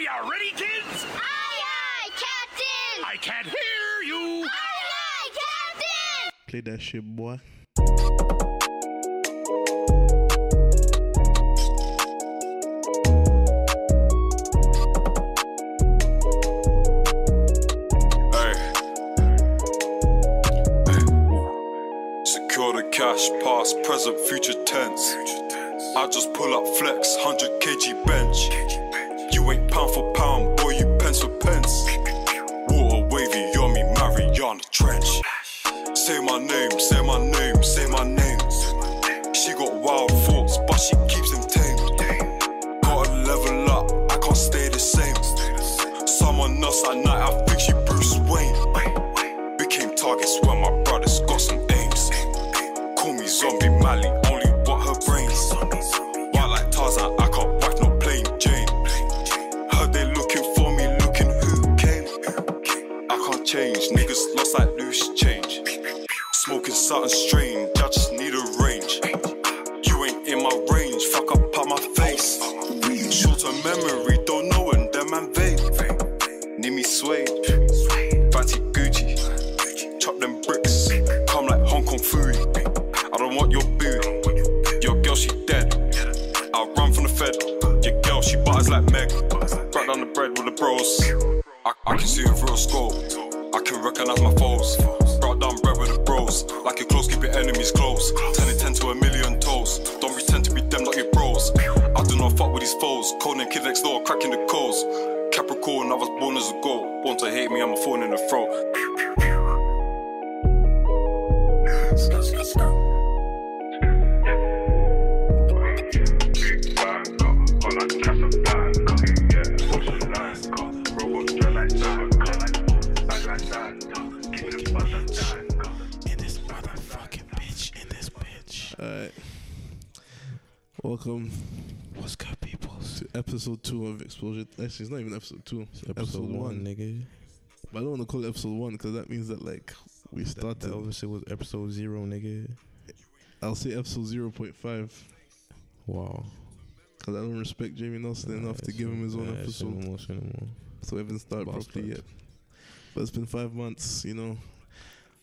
Are you ready, kids? Aye, aye, Captain! I can't hear you. Aye, aye, Captain! Play that shit, boy. Hey. Hey. Secure the cash, past, present, future tense. I just pull up flex, 100 kg bench. Pound for pound, boy, you pence for pence. Water wavy, on me, Mariana Trench. Say my name, say my name, say my name. She got wild thoughts, but she keeps them tame. Gotta level up, I can't stay the same. Someone else at night, I Welcome What's good, people? to episode two of Exposure. Actually, it's not even episode two. It's Episode, one, nigga. But I don't want to call it episode one because that means that like we That, started. that obviously was episode zero, nigga. I'll say episode zero point five Wow. Because I don't respect Jamie Nelson enough to give him his own episode, no more, it's so we haven't started properly yet. But it's been five months, you know.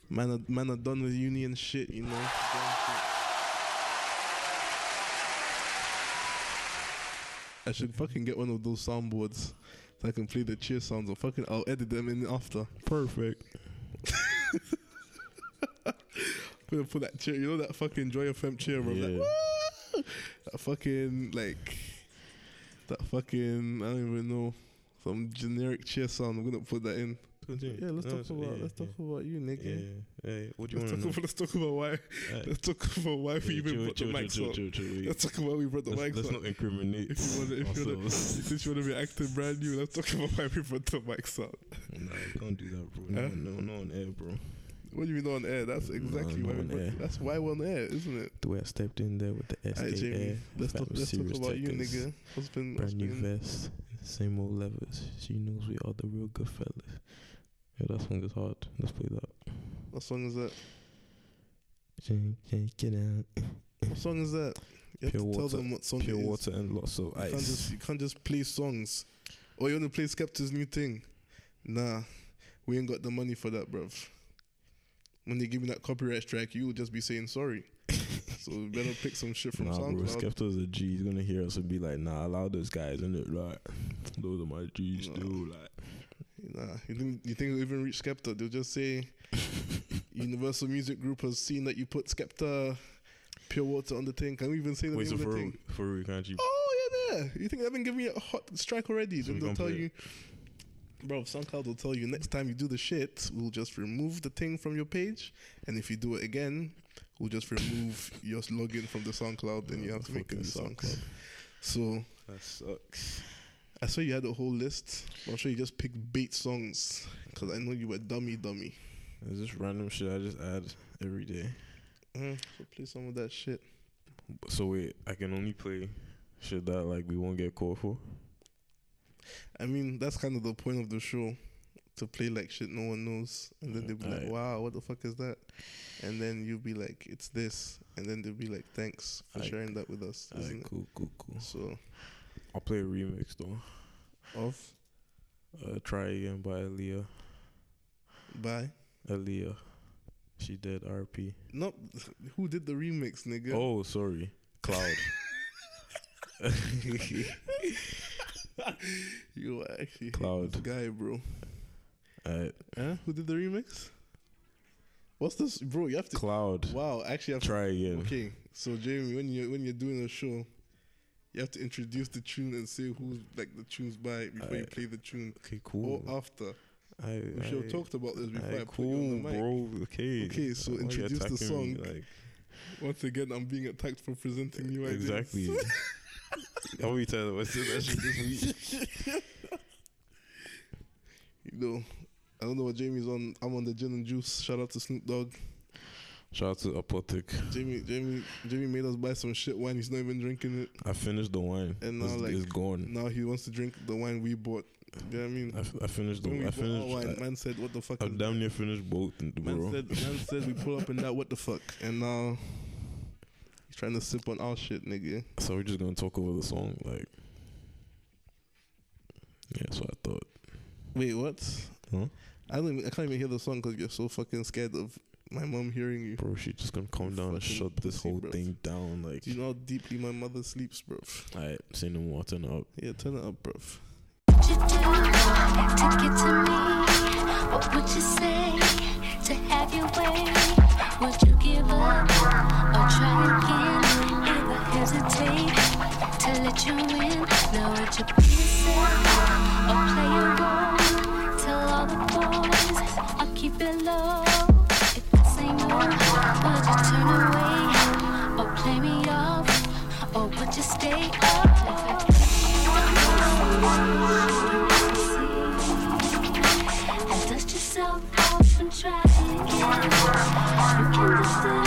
Man, are, man are done with union shit, you know. I should fucking get one of those soundboards so I can play the cheer sounds. Or fucking, I'll edit them in after. Perfect. Gonna put that chair, you know that fucking Joy FM chair, bro. Like, Yeah. "Woo!" That fucking like that fucking I don't even know some generic chair sound. I'm gonna put that in. Continue. Yeah, let's No, talk about yeah, let's yeah. talk about you, nigga. Yeah. Hey, what do you want to know? about, let's talk about why. Hey, Let's talk about why we yeah, even chill, brought the chill, mics chill, on. chill, chill, chill. Let's talk about why we brought the Let's, mics let's on. not incriminate If you want, to, if you want, ourselves. since you want to be acting brand new, let's talk about why we brought the mics on. Nah, you can't do that, bro. No, no, no on air, bro. What do you mean on air? That's mm, exactly no why. We air. that's why we're on air, isn't it? The way I stepped in there with the SK Alright, Jamie. air, Let's talk. Let's talk about you, nigga. What's been what's Brand new been, vest, same old levers. She knows we are the real good fellas. Yeah, that song is hard. Let's play that. What song is that? Get out. What song is that? You Pure to tell water- them what song Pure water and lots of You can't ice. just you can't just play songs. Or you wanna play Skepta's new thing? Nah, we ain't got the money for that, bruv. When they give me that copyright strike, you will just be saying sorry. so we better pick some shit from Nah, bro, SoundCloud. Skepta's a G. He's gonna hear us and be like, "Nah, allow those guys in it, like, those are my G's No. too." Like, Nah, you think you think they'll even reach Skepta? They'll just say Universal Music Group has seen that you put Skepta Pure Water on the thing. Can we even say the wait, name so of the for thing? for real, can't you? Oh yeah, there. You think they've been giving you a hot strike already? So they'll tell you, bro. SoundCloud will tell you next time you do the shit, we'll just remove the thing from your page, and if you do it again, we'll just remove your login from the SoundCloud. Then you have to make a new SoundCloud. So That sucks. I saw you had a whole list. I'm sure you just picked bait songs because I know you were dummy dummy. It's just random shit I just add every day. Mm, so play some of that shit. So wait, I can only play shit that like we won't get called for. I mean, that's kind of the point of the show. To play like shit no one knows. And then they'll be like, wow, what the fuck is that? And then you'll be like, it's this. And then they'll be like, thanks for sharing that with us. Alright, Isn't it? cool, cool, cool. So, I'll play a remix though. Of Uh, Try Again by Aaliyah. by Aaliyah. She did RP. no, who did the remix, nigga? Oh, sorry. Cloud. you actually Cloud. this guy, bro. Alright. Huh? Who did the remix? What's this, bro? You have to. Cloud. Wow, actually, I have to Try Again. Okay, so Jamie, when you when you're doing a show, you have to introduce the tune and say who's like the tunes by before you play the tune Okay, cool. or after. I, We should have talked about this before I Alright, put you on the cool, mic. bro. Okay. Okay, so Why introduce the attacking me? song. Like, Once again, I'm being attacked for presenting new ideas. exactly. How many times have I said that shit this week? You know, I don't know what Jamie's on. I'm on the gin and juice. Shout out to Snoop Dogg. Shout out to Apothec. Jamie, Jamie, Jamie made us buy some shit wine. He's not even drinking it. I finished the wine. And now, it's, like, it's gone. Now he wants to drink the wine we bought. You know what I mean? I, f- I finished the. when we I bought our finished. wine, I, man said, "What the fuck?" I've damn near finished both, bro. Man said, man said we pull up in that what the fuck, and now he's trying to sip on our shit, nigga. So we're just gonna talk over the song, like. Yeah, that's what I thought. Wait, what? Huh? I don't. Even, I can't even hear the song because you're so fucking scared of my mom hearing you. Bro, she just gonna calm down and shut this whole bruv. thing down. Like, Do you know how deeply my mother sleeps, bro? alright, say no more, turn it up. Yeah, turn it up, bro. What you do to get to me? What would you say to have your way? Would you give up or try again? Now or play a? Tell all the boys I'll keep it low. If I say no, would you turn away or play me off? Or would you stay up? Dust yourself off and try again. You can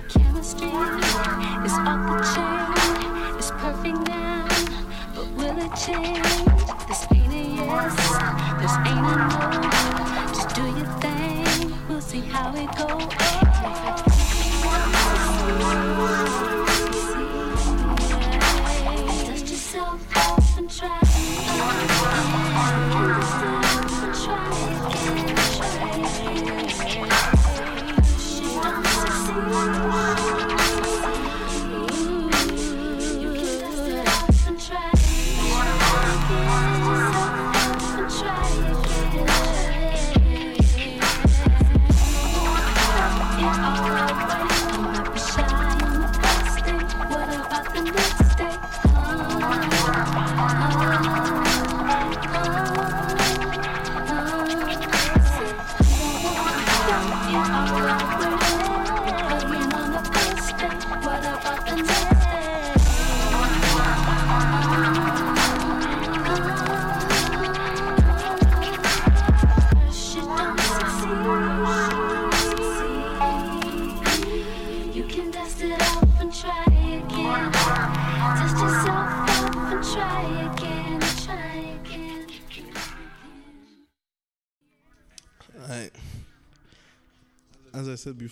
Our chemistry is off the chain. It's perfect now, but will it change? This ain't a yes, this ain't a no. Just do your thing, we'll see how it goes.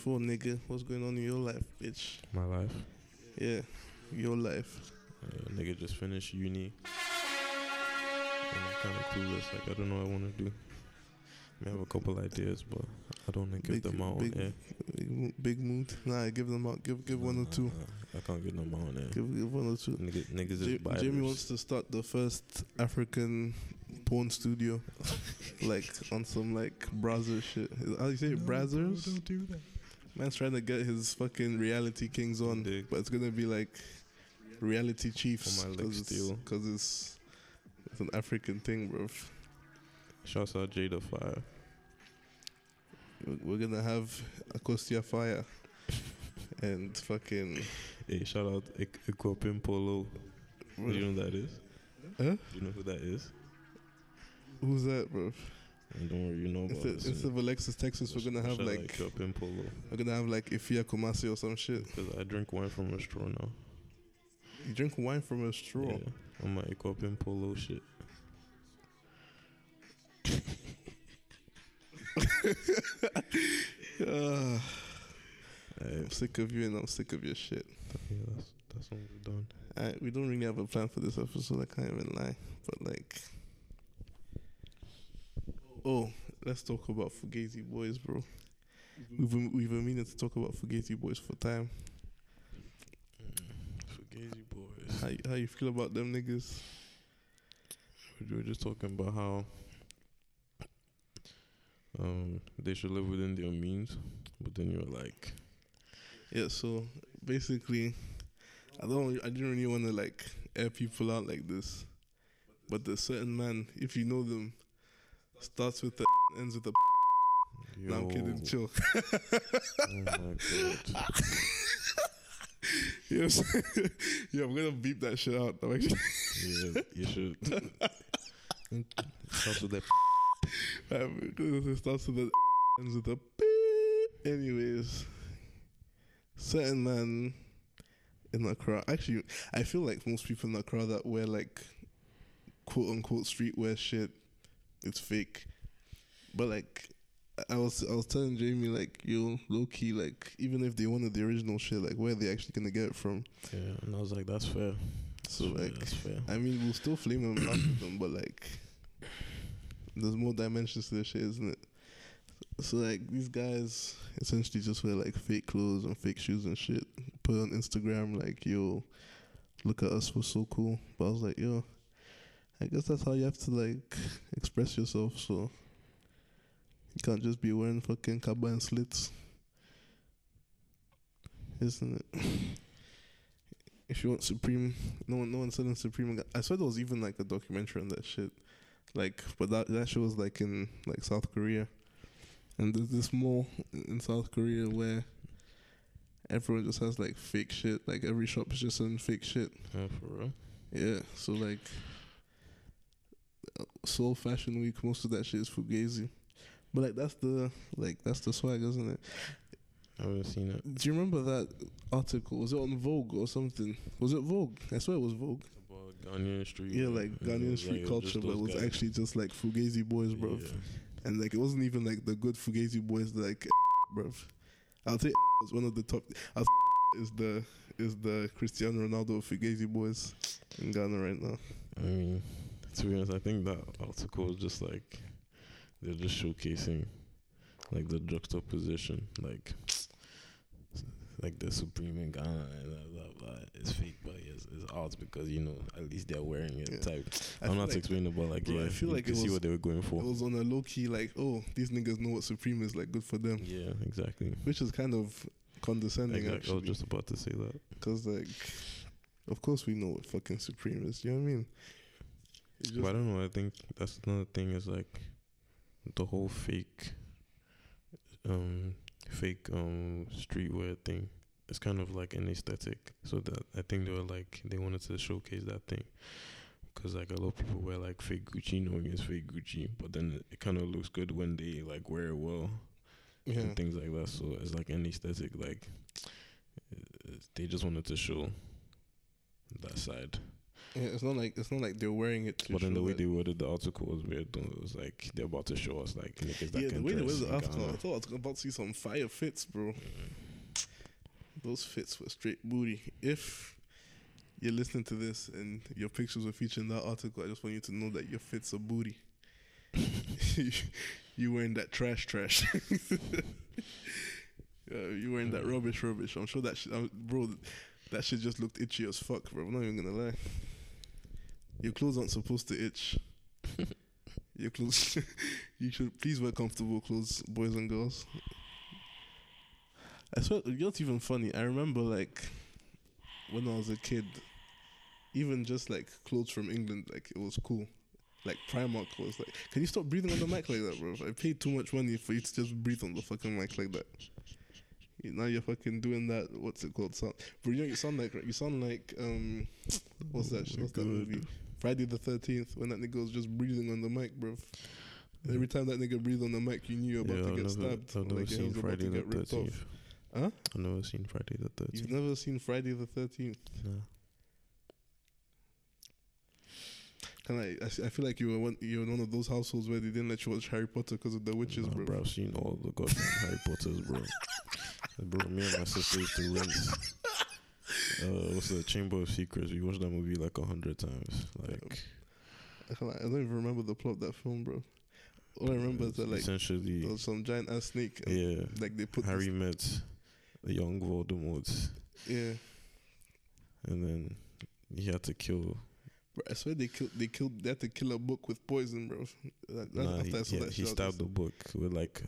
I said before, nigga, what's going on in your life, bitch? My life. Yeah, your life. Uh, nigga just finished uni. And I'm kind of clueless. Like, I don't know what I want to do. I have a couple ideas, but I don't want to give Big- them out big- on air. Big, mo- big mood. Nah, give them out. Give give one or two. Nah, I can't give them out on air. Give give one or two. Nigga, niggas Ja- is biased. Jamie wants to start the first African porn studio, like on some like browser shit. How do you say it? Brazzers? Don't do that. Man's trying to get his fucking reality kings on, but it's gonna be like reality chiefs For my leg because it's. 'cause it's it's an African thing, bro. Shouts out Jada Fire. We're- gonna have Akostia Fire and fucking Hey, shout out Equipin Polo. Do you know what that is? Huh? You know who that is? Who's that, bro? And don't worry, you know about Instead, this. instead of Alexis Texas, we're gonna have like cup in polo we're gonna have like Ifia Kumasi or some shit. because I drink wine from a straw now. You drink wine from a straw. Yeah, on my cup in polo shit. Hey, I'm sick of you and I'm sick of your shit. yeah, that's that's what we've done. I, we don't really have a plan for this episode. I can't even lie, but like, oh, let's talk about Fugazi boys, bro. We've been, we've been meaning to talk about Fugazi boys for time. Fugazi boys. How how you feel about them niggas? We were just talking about how um they should live within their means, but then you're like, Yeah, so basically, I don't, I didn't really want to like air people out like this, but the certain man, if you know them, starts with the ends with the. yo, No, I'm kidding. Chill. oh my god, yes. yeah, I'm gonna beep that shit out. I'm actually, yeah, you should. Starts with um, it starts with the ends with the. Anyways, certain man in the crowd. Actually, I feel like most people in the crowd that wear like quote unquote streetwear shit, it's fake. But like, I was I was telling Jamie like, yo, low key, like even if they wanted the original shit, like where are they actually gonna get it from? Yeah, and I was like, that's fair. So That's fair, like, that's fair. I mean, we'll still flame them, and them, but like, there's more dimensions to this shit, isn't it? So like, these guys essentially just wear like fake clothes and fake shoes and shit. Put on Instagram like, yo, look at us, we're so cool. But I was like, yo, I guess that's how you have to like express yourself. So you can't just be wearing fucking kaba and slits, isn't it? if you want Supreme, no one, no one selling Supreme. I saw there was even like a documentary on that shit. Like, but that that shit was like in like South Korea, and there's this mall in South Korea where everyone just has like fake shit. Like every shop is just selling fake shit. Yeah, for real. Yeah, so like Seoul Fashion Week, most of that shit is fugazi. But like that's the like that's the swag, isn't it? I haven't seen it. Do you remember that article? Was it on Vogue or something? Was it Vogue? I swear it was Vogue. About Ghanaian street. Yeah, like Ghanaian street like, culture, but it was guys. actually just like Fugazi boys, bro. Yeah. And like it wasn't even like the good Fugazi boys, like bro. I'll say was one of the top. I'll is the is the Cristiano Ronaldo Fugazi boys in Ghana right now. I mean, to be honest, I think that article was just like they're just showcasing like the juxtaposition, like like the Supreme in Ghana and blah blah blah. It's fake, but it's, it's odds because you know at least they're wearing it. Yeah. Type. I'm not like- explaining, but like bro, I yeah, feel you like can it see was- what they were going for. It was on a low key like, oh, these niggas know what Supreme is like. Good for them, Yeah, exactly. which is kind of condescending exactly. I was just about to say that. Because like, of course we know what fucking Supreme is. You know what I mean? It's but I don't know. I think that's another thing is like the whole fake, um, fake um streetwear thing. It's kind of like an aesthetic. So that I think they were like they wanted to showcase that thing. Because like a lot of people wear like fake Gucci, knowing it's fake Gucci, but then it, it kind of looks good when they like wear it well yeah. and things like that. So it's like an aesthetic. Like uh, they just wanted to show that side. Yeah, it's not like it's not like they're wearing it. To But then the way they worded the article was weird. Though. It was like they're about to show us like niggas that yeah, the way they was the article. I thought I was about to see some fire fits, bro. Those fits were straight booty. If you're listening to this and your pictures were featured in that article, I just want you to know that your fits are booty. you wearing that trash, trash. yeah, you wearing that rubbish, rubbish. I'm sure that shit, uh, bro. That shit just looked itchy as fuck, bro. I'm not even gonna lie. Your clothes aren't supposed to itch. Your clothes. you should please wear comfortable clothes, boys and girls. I swear, know what's even funny? I remember like when I was a kid, even just like clothes from England, like it was cool. Like Primark was like, can you stop breathing on the mic like that, bro? I paid too much money for you to just breathe on the fucking mic like that. You- Now you're fucking doing that. What's it called? Sound, bro, you know you sound like you sound like um, what's that? Oh What's that movie? Friday the Thirteenth when that nigga was just breathing on the mic, bro. Every time that nigga breathed on the mic, you knew you were about yeah, to get never, stabbed. I've never Like, seen Friday the Thirteenth. Huh? I've never seen Friday the thirteenth. You've never seen Friday the Thirteenth? Nah. Kind I? I feel like you were one, you were in one of those households where they didn't let you watch Harry Potter because of the witches, Nah, bro. bro, I've seen all the goddamn Harry Potters, bro. bro, me and my sister used to rent. Uh, what's the Chamber of Secrets? We watched that movie like a hundred times. Like, I, can't, I don't even remember the plot of that film, bro. All I remember is that like essentially, there was some giant ass snake. And, yeah, Like they put Harry met the young Voldemort, yeah. and then he had to kill. Bro, I swear they killed. They killed. They had to kill a book with poison, bro. That, Nah, he, saw he, that he shit, I was stabbed the book with like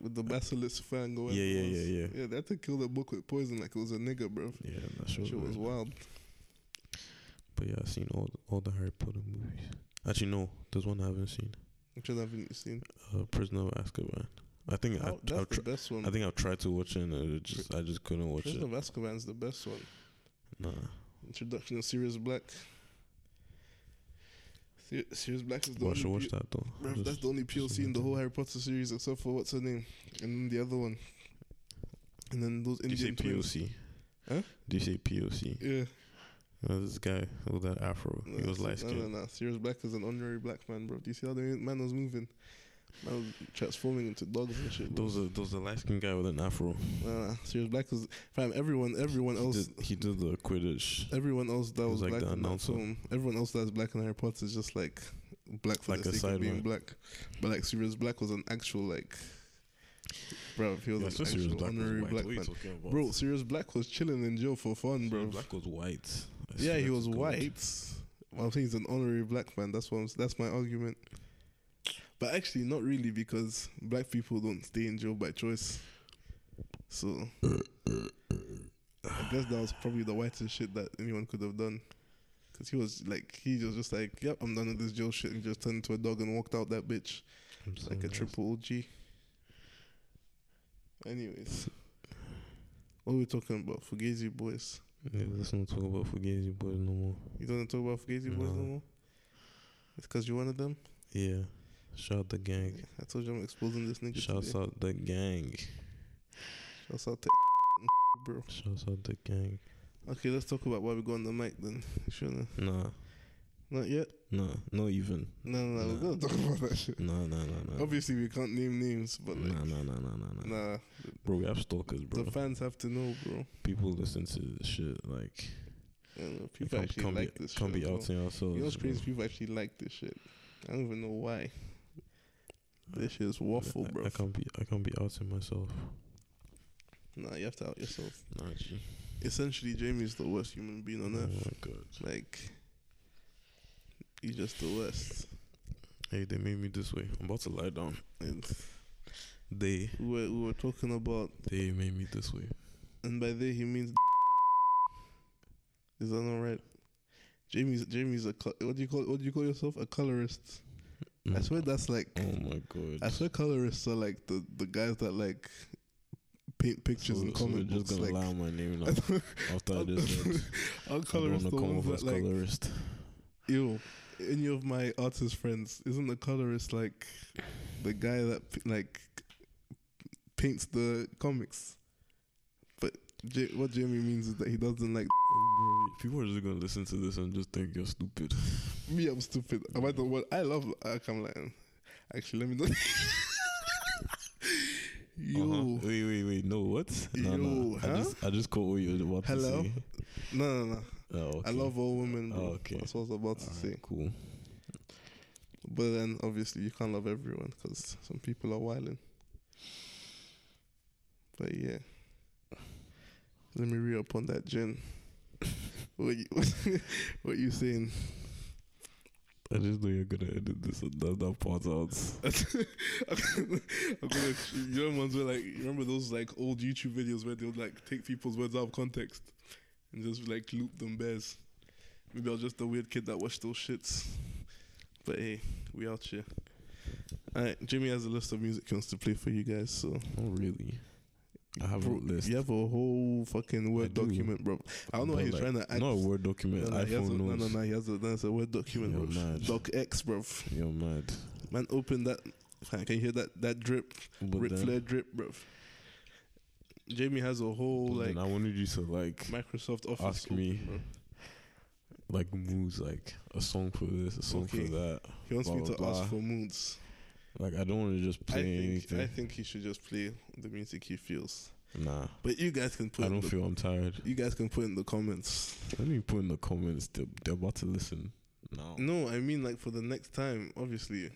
with the basilisk fang going. Yeah, yeah, yeah, yeah. Yeah, they had to kill the book with poison like it was a nigga, bro. yeah, I'm not sure. shit was wild. But yeah, I've seen all all the Harry Potter movies. Actually, no, there's one I haven't seen. Which one haven't you seen? Uh, Prisoner of Azkaban. I think I, Oh, that's I've the best one. I think I've tried to watch it, and it just I just couldn't watch Prisoner it. Prisoner of Azkaban's the best one. Nah, Introduction of Sirius Black. Sir- Sirius Black is the should only watch P- that though. Bruv, Just- that's the only POC in the whole Harry Potter series except for what's her name, and then the other one, and then those Did you say Indian twins. POC? Huh? Did you say POC? Yeah, Uh, this guy with that afro. he was light No, no, skinned. no. Sirius Black is an honorary black man, bro. Do you see how the man was moving? Man was transforming into dogs and shit. Those are those are light skinned guy with an afro. Nah, nah. Sirius Black is fam. Everyone, everyone He else, did, he did the Quidditch. everyone else that was was, like black the in that film. Everyone else that's black in Harry Potter is just like black for Like a the sake of being black. But like Sirius Black was an actual like, bro. He was Yeah, an so Sirius Black honorary white. black What are you man. Bro, Sirius Black was chilling in jail for fun, bro. Sirius Black was white. I yeah, he was white. Well, I'm saying he's an honorary black man. That's what I'm, that's my argument. But actually, not really, because black people don't stay in jail by choice. So I guess that was probably the whitest shit that anyone could have done. Cause he was like, he was just like, "Yep, I'm done with this jail shit," and just turned into a dog and walked out that bitch I'm like saying a triple OG. Anyways, what are we talking about? Fugazi boys. Yeah, let's not talk about Fugazi boys no more. You don't want to talk about Fugazi boys no No. more? It's because you wanted them? Yeah, shout out the gang. I told you I'm exposing this nigga. Shouts today. out the gang. Shouts out to bro. Shouts out the gang. Okay, let's talk about why we go on the mic then. Shouldn't Nah, Not yet? nah, not even. No, no, no. Nah. We're to talk about that shit. Nah, nah, nah, nah. Obviously, we can't name names, but like, Nah, nah, nah, nah, nah, nah. nah. Bro, we have stalkers, bro. The fans have to know, bro. People listen to this shit. Like, Yeah, no, people can't, actually can't like be, this can't shit. be bro. outing ourselves. You know what's crazy? People actually like this shit. I don't even know why. This shit is waffle, I, bro. I can't be, I can't be outing myself. Nah, you have to out yourself. Nah. Essentially, Jamie's the worst human being on Oh earth. Oh my god. Like, he's just the worst. Hey, they made me this way. I'm about to lie down. And They, we were, we were talking about, they made me this way. and by they he means. Is that not right? Jamie's Jamie's a what do you call what do you call yourself a colorist? I Mm. swear that's like Oh my god. I swear colorists are like the the guys that like paint pictures so, and so comic just books. gonna Like, lie on my name now. After I just said, our I don't colorists want to the ones that like colorist. yo. Any of my artist friends isn't the colorist like the guy that like paints the comics? J- what Jamie means is that he doesn't like Bro, people are just gonna listen to this and just think you're stupid. me. I'm stupid. Am I the one? I love. I come lying. Actually, let me. Not Yo, Uh-huh. Wait, wait, wait. No, what? No, Yo, no. I just, I just caught what you were about Hello? to say. no, no, no. Oh, okay. I love all women, bro. Oh, okay. That's what I was about to Alright, say. Cool. But then, obviously, you can't love everyone because some people are wilding. But yeah, let me re up on that, Jen. what you what you saying? I just know you're gonna edit this and that, that part out. I'm gonna, you know, ones where like you remember those like old YouTube videos where they would like take people's words out of context and just like loop them bears. Maybe I was just a weird kid that watched those shits. But hey, we out here. Alright, Jimmy has a list of music he wants to play for you guys. So Oh, really. I have Bro, a list. You have a whole fucking word do. document, bro. I don't know what he's like, trying to act. Not a word document. No, no, has a, iPhone no, no, no, he has a, that's a word document, You're bro. mad. Doc X, bro. You're mad. Man, open that. Can you hear that that drip? But Ric Flair drip, bro. Jamie has a whole like I wanted you to like Microsoft Office. ask open, me. bro. like moods, like a song for this, a song Okay. for that. He wants blah, me to blah, ask blah. for moods. Like I don't want to just I play think anything. I think he should just play the music he feels. nah, But you guys can put. I don't the, feel I'm tired. You guys can put in the comments. Let me put in the comments. They're, they're about to listen. now. No, I mean like for the next time, obviously.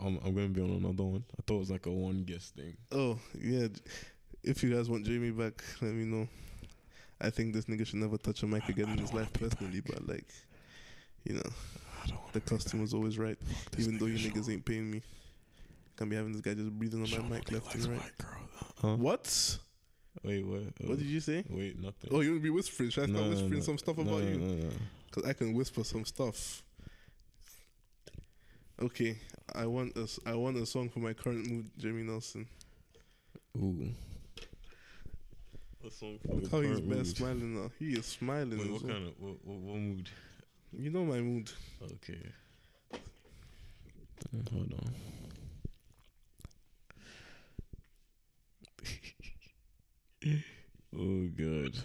I'm I'm gonna be on another one. I thought it was like a one guest thing. Oh yeah, if you guys want Jamie back, let me know. I think this nigga should never touch a mic again in his life personally, but like, you know, the customer's always right. Even though you nigga niggas ain't paying me, can't be having this guy just breathing on Show my mic left likes and right. Uh, huh? What? Wait, what? Uh, what did you say? Wait, nothing. Oh, you want to be whispering? Should I start No, no, whispering no. some stuff No, about no, you? no, no. Because I can whisper some stuff. Okay, I want a, s- I want a song for my current mood, Jamie Nelson. Ooh. A song for your How he's current best mood. smiling now. He is smiling. Wait, what well. kind of what, what, what mood? You know my mood. Okay. Hold on. Oh good.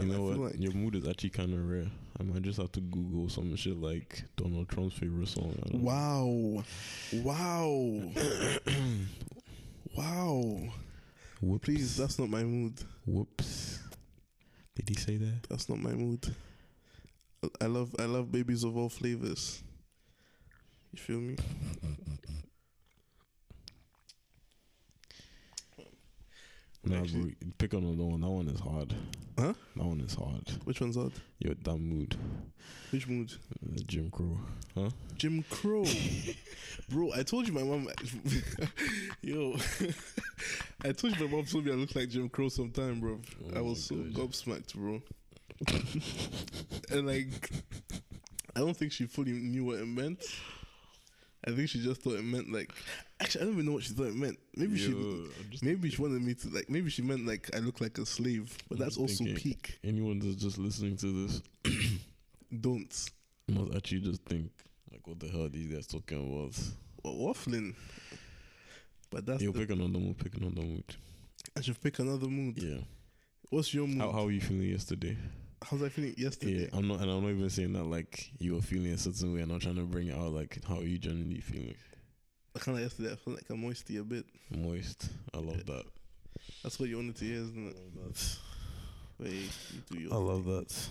You know what? like Your mood is actually kind of rare. I might just have to Google some shit like Donald Trump's favorite song. Wow. Wow. wow. Whoops. Please, that's not my mood. Whoops. Did he say that? That's not my mood. I love I love babies of all flavors. You feel me? Actually- bro, pick another one. That one is hard. Huh? That one is hard. Which one's hard? Yo, that mood. Which mood? Uh, Jim Crow. Huh? Jim Crow. Bro, I told you my mom Yo I told you my mom told me I look like Jim Crow sometime, bro. I Oh was so God. gobsmacked, bro. And like I don't think she fully knew what it meant. I think she just thought it meant like actually I don't even know what she thought it meant. Maybe Yo, she maybe she wanted me to like maybe she meant like I look like a slave. But I'm that's also peak. Anyone that's just listening to this Don't. must actually just think like, what the hell are these guys talking about? Wa- Waffling. But that's Yo, the, pick another mood. Pick another mood. I should pick another mood. Yeah. What's your mood? How how were you feeling yesterday? How's I feeling yesterday? Yeah, I'm not, and I'm not even saying that like you were feeling a certain way. I'm not trying to bring it out. Like, how are you generally feeling? I kind of yesterday. I feel like I'm moisty a bit. Moist. I love that. That's what you wanted to hear, isn't it? Wait, you do your I love that.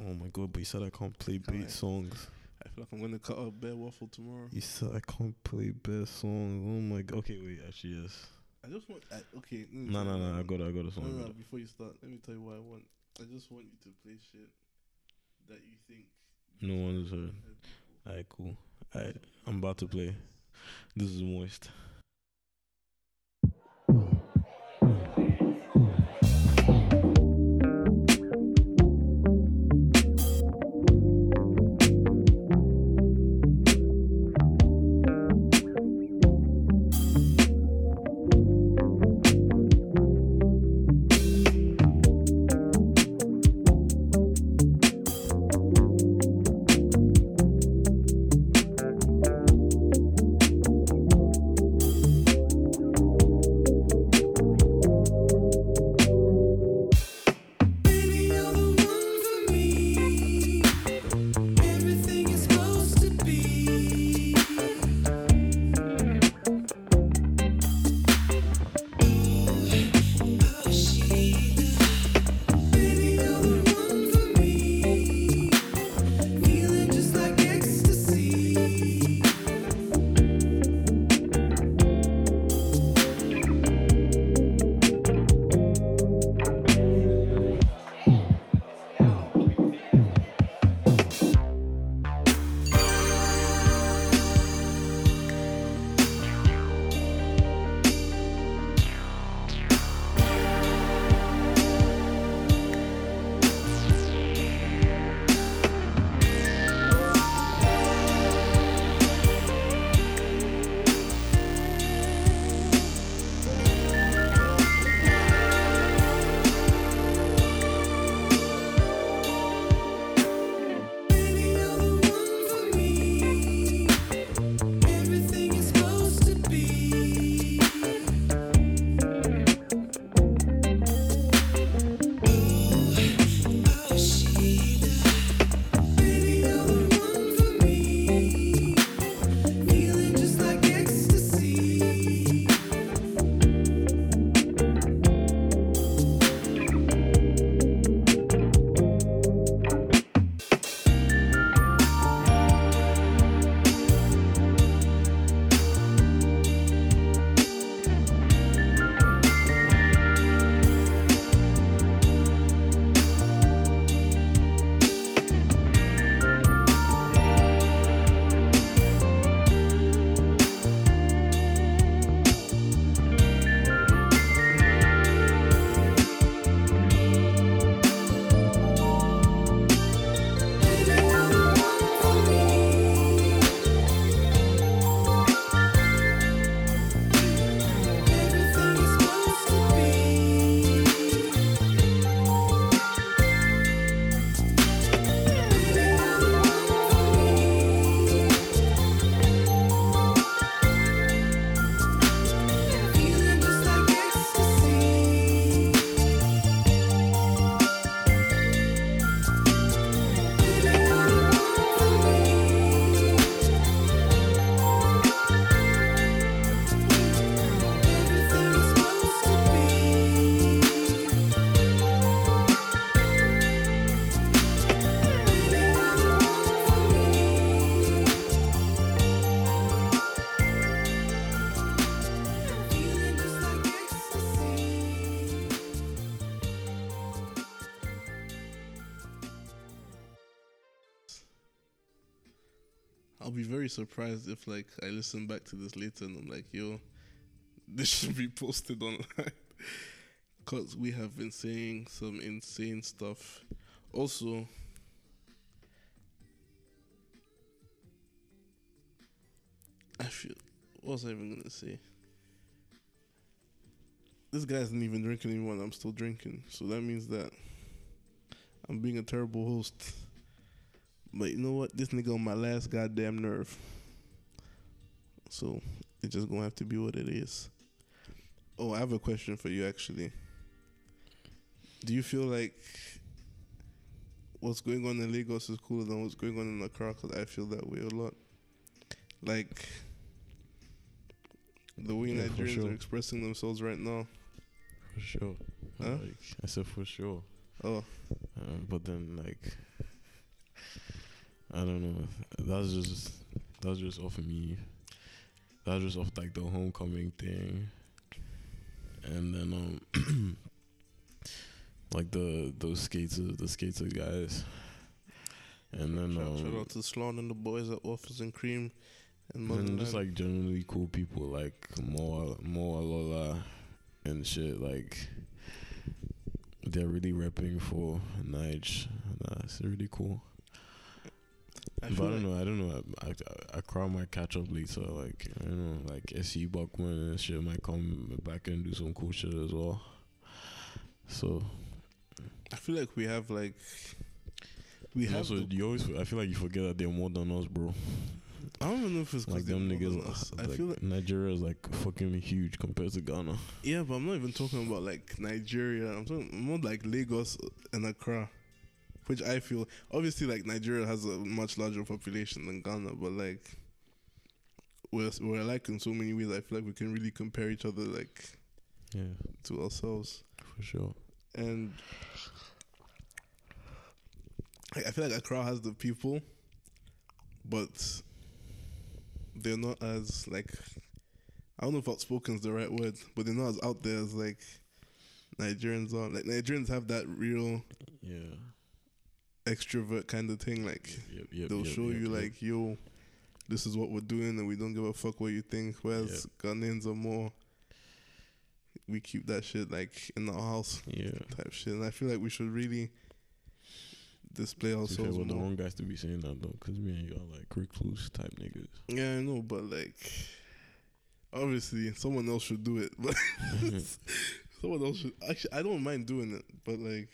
Oh my god! But you said I can't play Can't beat I? songs. I feel like I'm gonna cut a bear waffle tomorrow. You said I can't play best songs. Oh my god. Okay, wait. Actually, yes. I just want. I, okay. No, no, no. I got it. I got a No, no, I no, got it. Before you start, let me tell you what I want. I just want you to play shit that you think. No one is uh, heard. Alright, cool. Alright, I'm about to play. This is moist. Surprised if like I listen back to this later and I'm like, yo, this should be posted online. Cause we have been saying some insane stuff. Also, I feel what was I even gonna say? This guy isn't even drinking anymore I'm still drinking. So that means that I'm being a terrible host. But you know what? This nigga on my last goddamn nerve. So it's just gonna have to be what it is. Oh, I have a question for you actually. Do you feel like what's going on in Lagos is cooler than what's going on in Accra? Because I feel that way a lot. Like the way Yeah, Nigerians sure. are expressing themselves right now. For sure. Huh? Like, I said for sure. Oh, Uh, but then like I don't know. That's just that's just off of me. That's just off like the homecoming thing. And then um like the those skaters the skater guys. And then shout, shout um out to Sloan and the boys at Waffles and Cream and and just like generally cool people like Moa Moa Lola and shit like they're really repping for Nige. Nah, it's really cool. I but I don't like- know. I don't know. I, I, Accra might catch up later. Like I don't know. Like SC Buckman and shit might come back and do some cool shit as well. So I feel like we have like we have. also you always. I feel like you forget that they're more than us, bro. I don't even know if it's Like them niggas. us. I like, feel like Nigeria is like fucking huge compared to Ghana. yeah, but I'm not even talking about like Nigeria. I'm talking more like Lagos and Accra, which I feel obviously like Nigeria has a much larger population than Ghana, but like we're we're like in so many ways. I feel like we can really compare each other like Yeah, to ourselves. for sure. and I I feel like Accra has the people, but they're not as like I don't know if outspoken is the right word, but they're not as out there as like Nigerians are. Like Nigerians have that real Yeah. Extrovert kind of thing. Like Yep, yep, they'll yep, show you like, yo, this is what we're doing, and we don't give a fuck what you think. Whereas Ghanaians are more. We keep that shit like in our house Yeah. type shit, and I feel like we should really display To be fair, ourselves we're the more. wrong guys to be saying that though, because me and you are like recluse type niggas. Yeah, I know, but like, obviously, someone else should do it. But someone else should. Actually, I don't mind doing it, but like,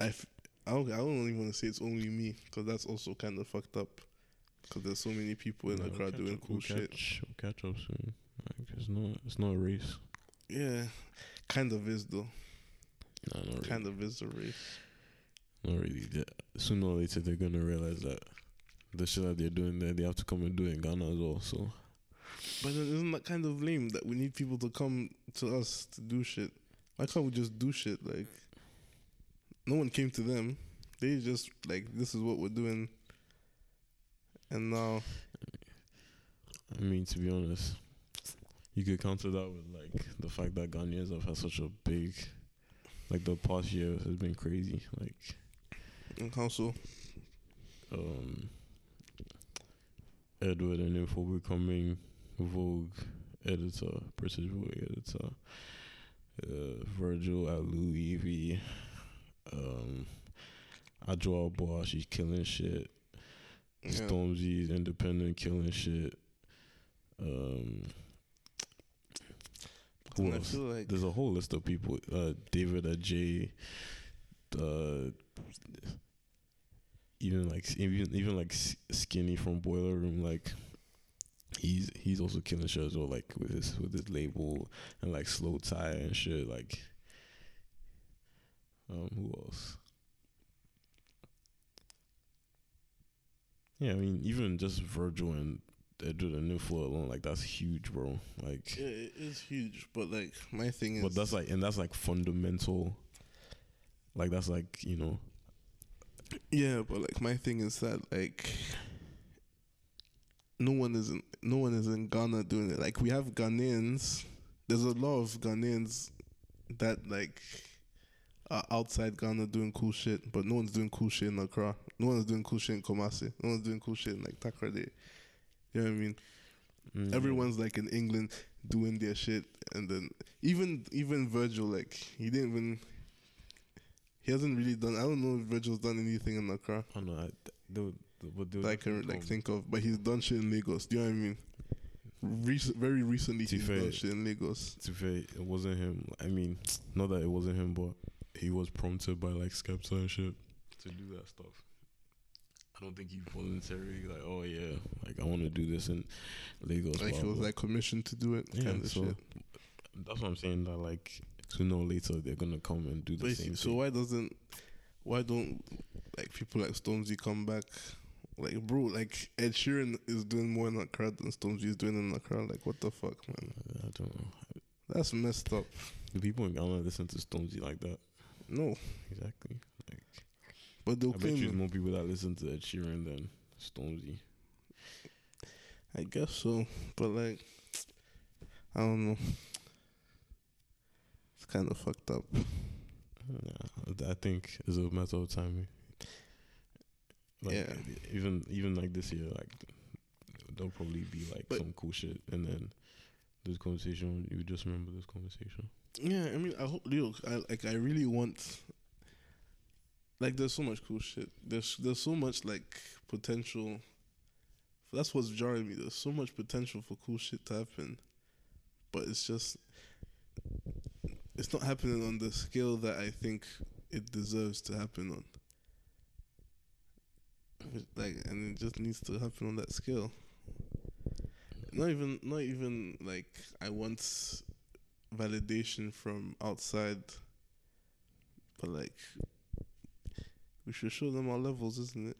I, f- I don't, I don't even want to say it's only me because that's also kind of fucked up. Because there's so many people in Yeah, the we'll crowd doing up- cool we'll shit. Catch, we'll catch up soon. Like, it's not. It's not a race. Yeah, kind of is though. Nah, not really. Kind of is a race. Not really. Sooner or later, they're gonna realize that the shit that they're doing there, they have to come and do it in Ghana as well. So But then isn't that kind of lame that we need people to come to us to do shit? Why can't we just do shit? Like, no one came to them. They just like this is what we're doing. And now, I mean, to be honest, you could counter that with like the fact that Ghanaians have had such a big, like the past year has been crazy. Like, and also, um, Edward Enninful becoming Vogue editor, British Vogue editor. Uh, Virgil Alu Evie, um, Adwoa Aboah, she's killing shit. yeah, Stormzy's independent killing shit. Um, who else? like There's a whole list of people. Uh, David Adjaye. Uh, even like even even like Skinny from Boiler Room, like he's he's also killing shit as well, like with his with his label and like Slow Tie and shit. Like, um, who else? Yeah, I mean, even just Virgil and Edward Enninful alone, like that's huge, bro. Like, yeah, it is huge. But like my thing is, but that's like, and that's like fundamental. Like that's like you know, yeah, but like my thing is that like no one is in no one is in Ghana doing it. Like we have Ghanaians. There's a lot of Ghanaians that like are outside Ghana doing cool shit, but no one's doing cool shit in Accra. No one's doing cool shit in Kumasi. No one's doing cool shit in like Takoradi. You know what I mean? Mm, Everyone's like in England doing their shit, and then even even Virgil, like he didn't even. He hasn't really done. I don't know if Virgil's done anything in Accra I know. I, they, would- what they I can like think of, but he's done shit in Lagos. Do you know what I mean? Rec- very recently, To he's be done shit in Lagos. To be fair, it wasn't him. I mean, not that it wasn't him, but he was prompted by like Skepta and shit to do that stuff. I don't think he voluntarily like, oh yeah, like I want to do this in Lagos. Like blah, he was like commissioned to do it, yeah. kind of so shit. that's what I'm saying. That like sooner or later they're gonna come and do the But same. so thing. why doesn't why don't like people like Stormzy come back? Like bro, like Ed Sheeran is doing more in Accra than Stormzy is doing in Accra. Like what the fuck, man? I don't know. That's messed up. Do people in Ghana listen to Stormzy like that? No, Exactly. Like but they'll I bet you there's more people that listen to Ed Sheeran than Stormzy. I guess so, but like I don't know. It's kind of fucked up. Yeah, I think it's a matter of timing. Like, Yeah. Even even like this year, like there'll probably be like But- some cool shit, and then this conversation, you just remember this conversation. Yeah, I mean, I hope, yo, I like, I really want. Like, there's so much cool shit. There's there's so much like potential. That's what's jarring me. There's so much potential for cool shit to happen, but it's just, it's not happening on the scale that I think it deserves to happen on. Like, and it just needs to happen on that scale. Not even, not even like I want validation from outside, but like we should show them our levels, isn't it?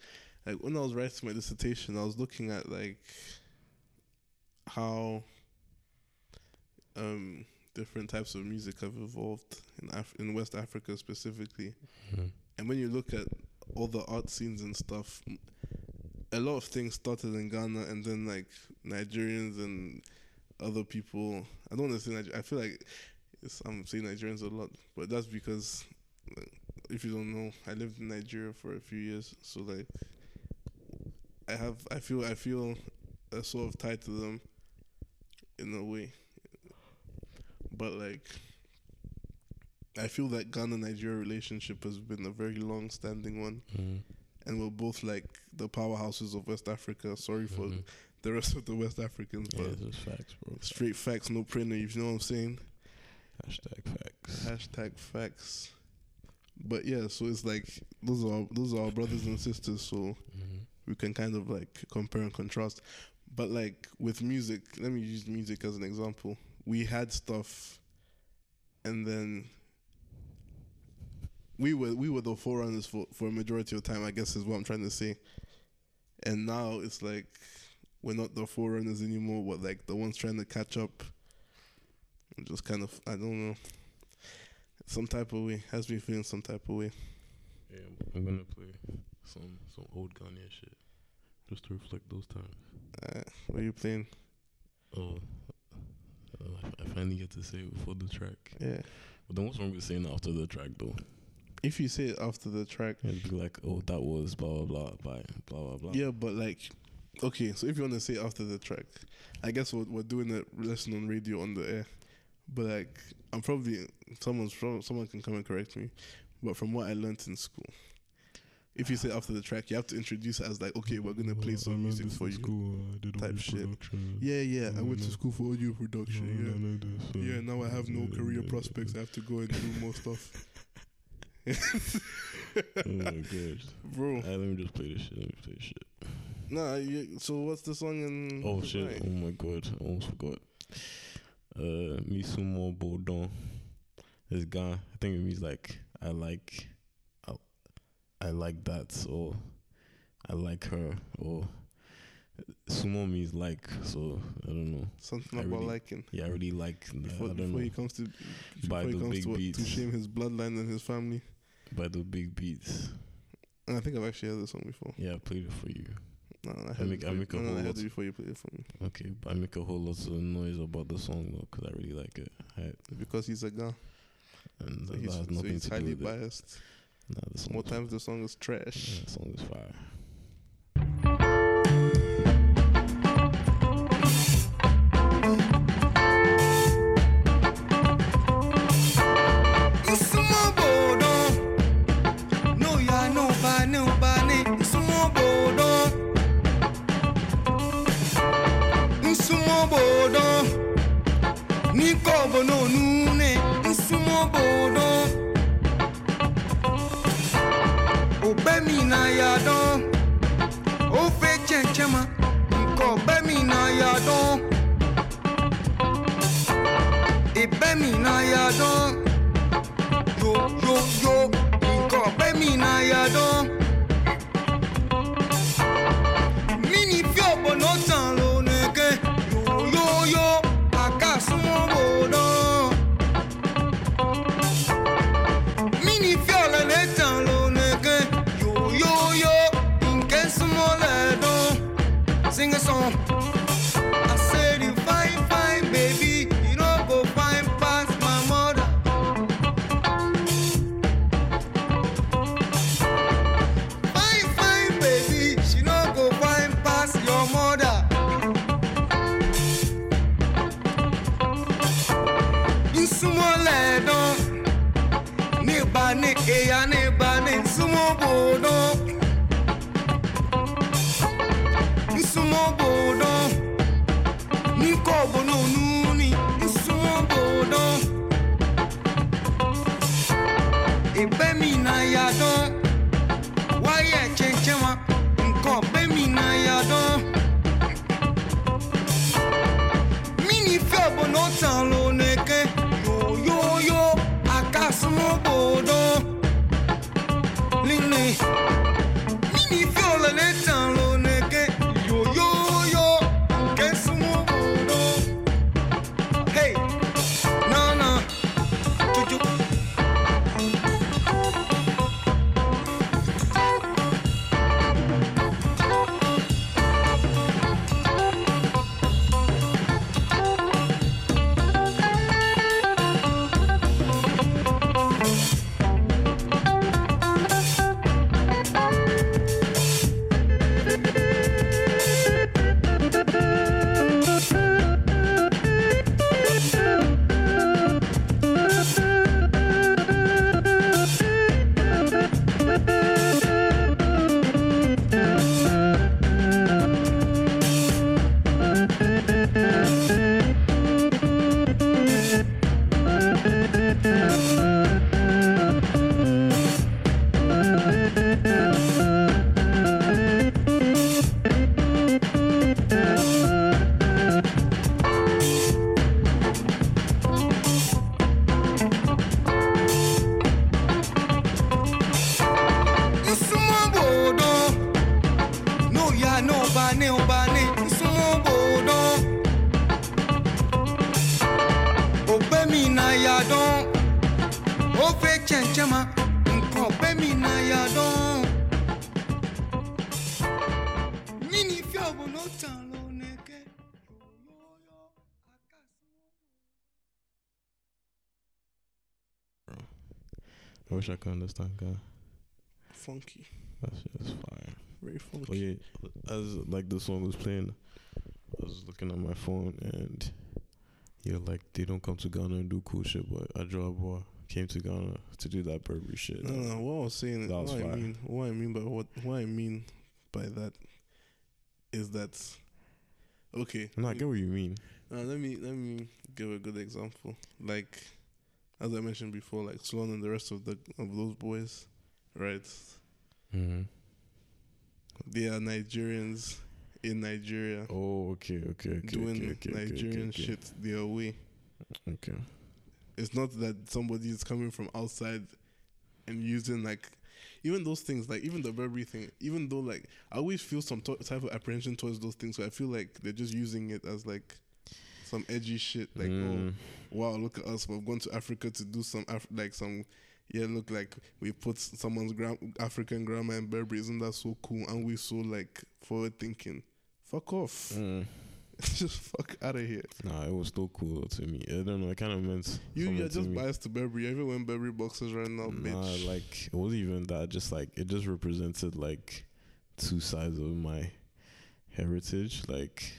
Like when I was writing my dissertation, I was looking at like how um different types of music have evolved in Af- in West Africa specifically. And when you look at all the art scenes and stuff, a lot of things started in Ghana, and then like Nigerians and other people. I don't want to say Niger- I feel like I'm saying Nigerians a lot, but that's because like, if you don't know, I lived in Nigeria for a few years, so like I have, I feel, I feel a sort of tied to them in a way, but like. I feel that Ghana Nigeria relationship has been a very long standing one and we're both like the powerhouses of West Africa. Sorry for Mhm. The rest of the West Africans, Yeah, but facts, bro. straight facts, no printer. You know what I'm saying? Hashtag facts. Hashtag facts. But yeah, so it's like those are those are our brothers and sisters. So Mhm. we can kind of like compare and contrast. But like with music, let me use music as an example. We had stuff, and then we were we were the forerunners for for a majority of time. I guess is what I'm trying to say. And now it's like we're not the forerunners anymore. But like the ones trying to catch up. I'm just kind of I don't know. Some type of way has me feeling some type of way. Yeah, I'm gonna play some some old Ghanaian shit just to reflect those times. Uh, what are you playing? Oh, uh, I finally get to say it before the track. Yeah. But then what's wrong with saying after the track though? If you say it after the track, It'd be like, oh, that was blah blah blah by blah blah blah. Yeah, but like, okay, so if you want to say after the track, I guess we're, we're doing a lesson on radio on the air. But like, I'm probably someone's from someone can come and correct me. But from what I learnt in school, if you say after the track, you have to introduce it as like, okay, we're gonna play some music for you. type shit. Yeah, yeah. I went to mm-hmm. school for audio production. Mm-hmm, yeah, uh, yeah. Now I have no career prospects. I have to go and do more stuff, oh my gosh. bro. Alright, let me just play this shit. Let me play this shit. Nah. You, so what's the song in? Oh shit! Oh my god! I almost forgot. Uh, Misumo Bodon. This guy. I think it means like I like, I, I like that or I like her or sumo means like. So I don't know. Something I about really- liking. Yeah, I really like. Before, I don't before know. he comes to By the comes big to, to shame his bloodline and his family. By the big beats. And I think I've actually heard this song before. Yeah, I played it for you. No, no, I heard, make- I make a whole I lot. it before you played it for me Okay, but I make a whole lot of noise about the song though, because I really like it. Right? because he's a guy. And So that he's, uh, has so he's to do highly with it. biased. Nah, the song More times the song is trash. Yeah, the song is fire. Na ya don, be mi na ya don, ebe mi na ya don. yo yo yo nǹkan ọ̀pẹ mi náà yà dán. I could guy. Funky. That's just fire. Very funky. Yeah, as like the song was playing, I was looking at my phone and yeah, like they don't come to Ghana and do cool shit, but Adra Boy came to Ghana to do that Burberry shit. No, no. What I was saying, That what was I mean, what I mean by what, what I mean by that is that okay. No, I get what you mean. Now let me let me give a good example. Like as I mentioned before, like Sloan and the rest of the of those boys, right? Mm-hmm. They are Nigerians in Nigeria Oh, okay, okay, okay, doing okay, okay, Nigerian okay, shit their way. Okay. It's not that somebody is coming from outside and using like even those things, like even the Burberry thing, even though like I always feel some to- type of apprehension towards those things, so I feel like they're just using it as like some edgy shit, like Mm. oh wow, look at us, we've gone to Africa to do some Af- like some yeah, look like we put someone's gram- African grandma in Burberry, isn't that so cool? And we so like forward thinking. Fuck off. Mm. just fuck out of here. Nah, it was still cool to me. I don't know. It kind of meant You you're to just me. biased to Burberry. When Burberry boxes right now, Nah, bitch. like it wasn't even that. Just like it just represented like two sides of my heritage. Like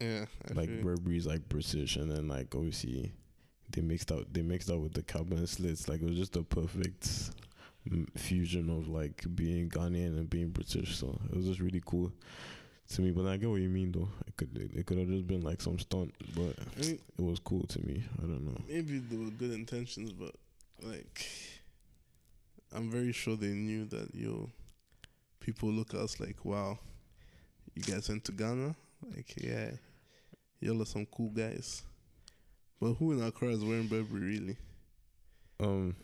yeah, I like feel- Burberry's like British, and then like obviously they mixed out they mixed out with the carbon slits. Like it was just a perfect fusion of like being Ghanaian and being British. So it was just really cool to me. But I get what you mean though. It could it, it could have just been like some stunt, but I mean, it was cool to me. I don't know. maybe there were good intentions, but like, I'm very sure they knew that yo, people look at us like, wow, you guys went to Ghana, like yeah, y'all are some cool guys. But who in Accra is wearing Burberry really? Um,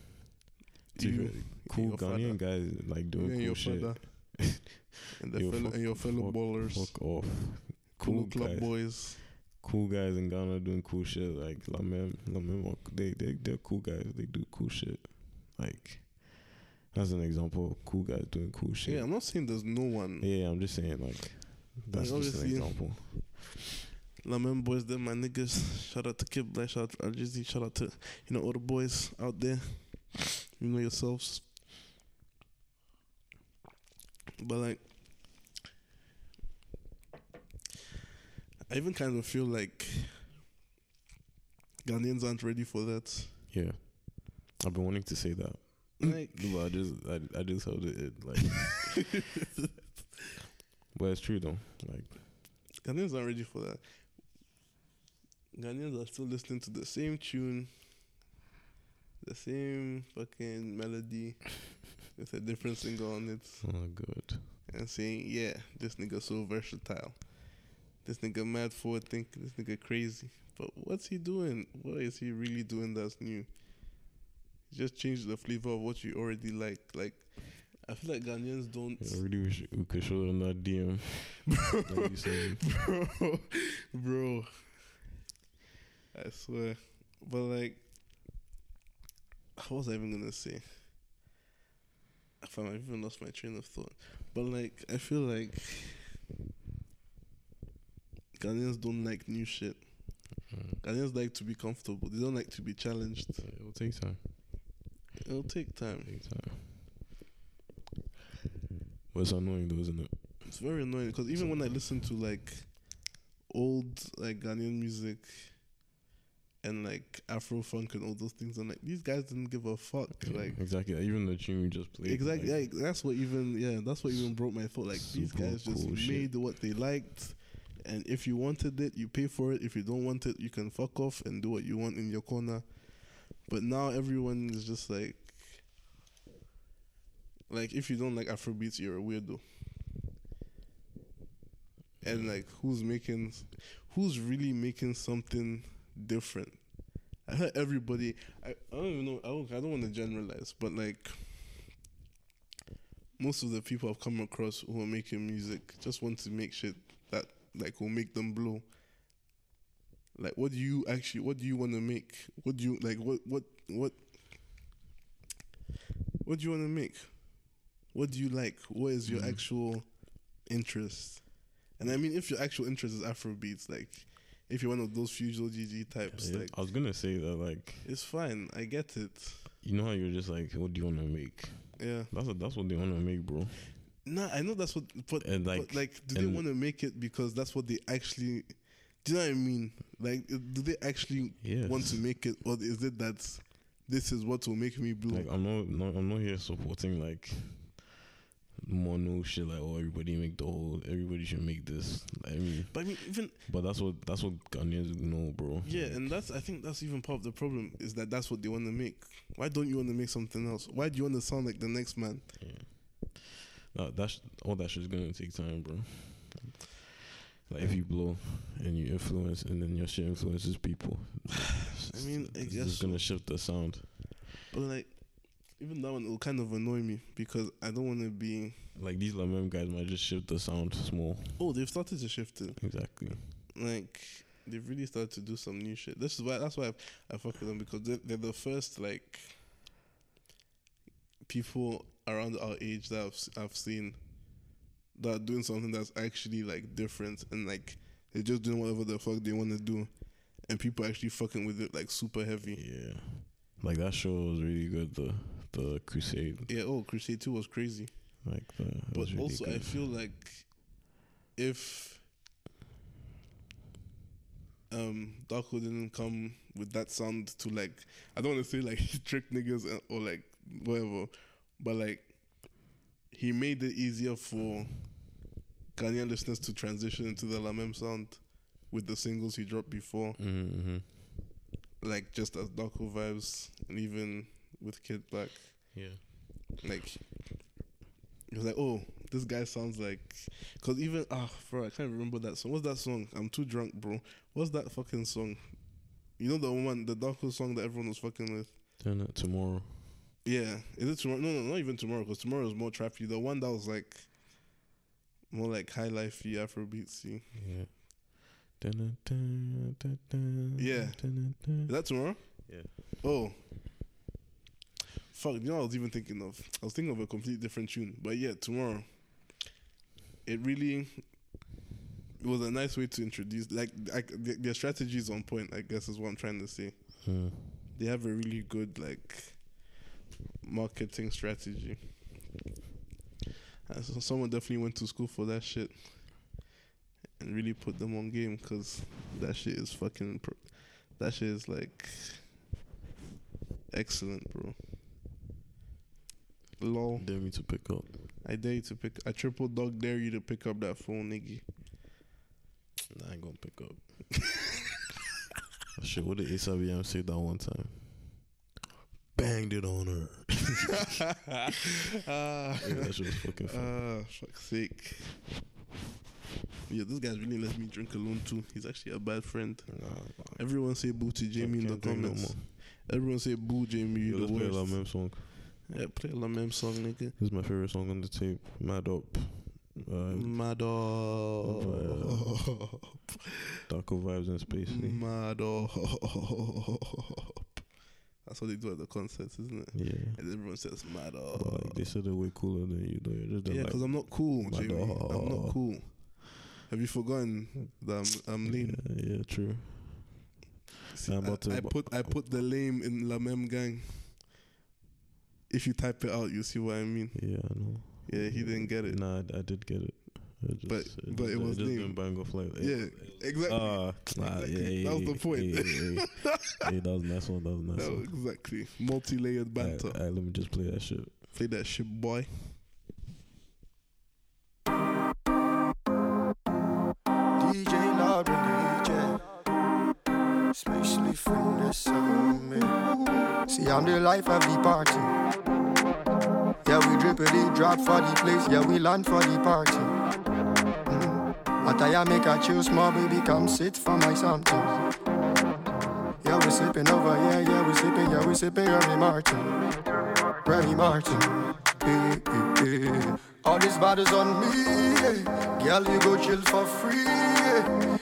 You, cool your. Ghanaian guys like doing cool your shit. and, the Yo, fellow, fuck- and your fellow fuck- ballers, Fuck off. cool Cool club guys, boys. cool guys in Ghana doing cool shit. Like La Meme, Lamem, they they they're cool guys. They do cool shit. Like that's an example of cool guys doing cool shit. Yeah, I'm not saying there's no one. Yeah, I'm just saying like that's Like, just an obviously- example. La Meme boys, they're my niggas. Shout out to Kid Black, shout out to RJZ, shout out to, you know, all the boys out there. You know yourselves. But like, I even kind of feel like Ghanaians aren't ready for that. Yeah, I've been wanting to say that, Like, but I just I, I just held it in, like. but it's true though. Like Ghanaians aren't ready for that. Ghanaians are still listening to the same tune, the same fucking melody, with a different singer on it, oh god. and saying, "Yeah, this nigga so versatile. This nigga mad forward thinking. This nigga crazy. But what's he doing? What is he really doing that's new? He just changed the flavor of what you already like. Like, I feel like Ghanaians don't." I really wish we could show them that DM. You bro, bro. I swear. But like, what was I even gonna say? If I found I even lost my train of thought. But like, I feel like Ghanaians don't like new shit. Mm. Ghanaians like to be comfortable. They don't like to be challenged. It will take time. It'll take time. Take time. But it's annoying though, isn't it? It's very annoying because even when I listen to like old like Ghanaian music and like Afro funk and all those things, I'm like, these guys didn't give a fuck. Yeah, Like exactly. Even the tune we just played. exactly, like, yeah, that's what even yeah, that's what even broke my thought. Like these guys just cool shit. made what they liked. And if you wanted it, you pay for it. If you don't want it, you can fuck off and do what you want in your corner. But now everyone is just like, like if you don't like Afrobeats, you're a weirdo. And like, who's making, who's really making something different? I heard everybody. I, I don't even know. I don't, I don't want to generalize, but like, most of the people I've come across who are making music just want to make shit that like will make them blow. Like, what do you actually? What do you want to make? What do you like? What what what? What do you want to make? What do you like? What is your mm-hmm. actual interest? And I mean, if your actual interest is Afro beats, like if you're one of those fusion GG types, yeah, like I was gonna say that like it's fine. I get it. you know how you're just like, what do you want to make? Yeah. That's what that's what they want to make, bro. Nah, I know that's what, but And, like, like- but like, do they want to make it because that's what they actually? Do you know what I mean? Like, do they actually Yes. want to make it, or is it that this is what will make me blue? Like I'm not, not I'm not here supporting like mono shit like oh everybody make the whole everybody should make this. I mean, but I mean, even but that's what that's what Ghanaians know, bro. yeah, and that's I think that's even part of the problem is that that's what they want to make. Why don't you want to make something else? Why do you want to sound like the next man? Yeah. That, that's all that shit's gonna take time, bro. Like if you blow and you influence, and then your shit influences people. I mean, it's just gonna shift the sound. But like, even that one will kind of annoy me because I don't want to be. Like these La Meme guys might just shift the sound small. Oh, they've started to shift it. Exactly. like they've really started to do some new shit. This is why that's why I, I fuck with them because they're, they're the first like people around our age that I've, I've seen that are doing something that's actually like different and like They're just doing whatever the fuck they want to do, and people actually fucking with it like super heavy. Yeah, like that show was really good. The the Crusade, Yeah. Oh, Crusade Two was crazy, like the. but really also I feel like if um Darko didn't come with that sound to like I don't want to say like he tricked niggas or like whatever, but like he made it easier for Ghanaian listeners to transition into the La Meme sound with the singles he dropped before, Mm-hmm. like just as Darko vibes, and even with Kid Black, Yeah. like it was like, oh, this guy sounds like, cause even ah, bro, I can't remember that song. What's that song? I'm too drunk, bro. What's that fucking song? You know the one, the Darko song that everyone was fucking with. Then uh, tomorrow. Yeah, is it tomorrow? No, no, not even tomorrow, because tomorrow is more trappy. The one that was like more like high lifey Afrobeatsy. Yeah. Dun, dun, dun, dun, Yeah. Is that tomorrow? Yeah. Oh. Fuck, you know I was even thinking of? I was thinking of a completely different tune. But yeah, tomorrow. It really it was a nice way to introduce like like their, strategy is on point, I guess is what I'm trying to say. Mm. They have a really good like marketing strategy. So someone definitely went to school for that shit and really put them on game because that shit is fucking. Pro- that shit is like excellent, bro. Lol. Dare me to pick up. I dare you to pick. I triple dog dare you to pick up that phone, nigga. Nah, I ain't gonna pick up. Oh, Shit, what did ASABM say that one time? Banged it on her. ah, yeah, that shit was fucking fun. ah, fuck's sake. Yeah, this guy's really let me drink alone too. He's actually a bad friend. Nah, nah. Everyone say boo to Jamie in the Can't no comments. Everyone say boo Jamie, Yo, you let's the play worst. Meme song. Yeah, play a La Meme song, nigga. This is my favorite song on the tape. Mad Up. Uh, Mad up. Darko Vibes in Space. eh? Mad up. That's what they do at the concerts, isn't it? Yeah. And everyone says mad But like, up. they said they're way cooler than you, though. Yeah, like, because I'm not cool, Jamie. I'm not cool. Have you forgotten that I'm, I'm lame? Yeah, yeah, true. See, I'm I, I put I put the lame in La Meme gang. If you type it out, you see what I mean. Yeah, I know. Yeah, he didn't get it. Nah, I, I did get it. It just, But- but it just, was just lame. didn't bang off like Yeah, exactly. Ah, nah, Exactly. yeah, That was yeah, the point. Yeah, yeah, yeah. Yeah, that was a nice one. That was a nice No, one. exactly. Multi-layered banter. Alright, alright, let me just play that shit. Play that shit, boy. DJ Lord DJ, especially from the man. See, I'm the life of the party. Yeah, we drippity drop for the place. Yeah, we land for the party. Mm. After I make a chill, small baby, come sit for my something. Yeah, we sipping over, yeah, yeah, we sipping, yeah, we sipping Remy Martin. Remy Martin. Hey, hey, hey. All these bottles on me, yeah. Girl, you go chill for free.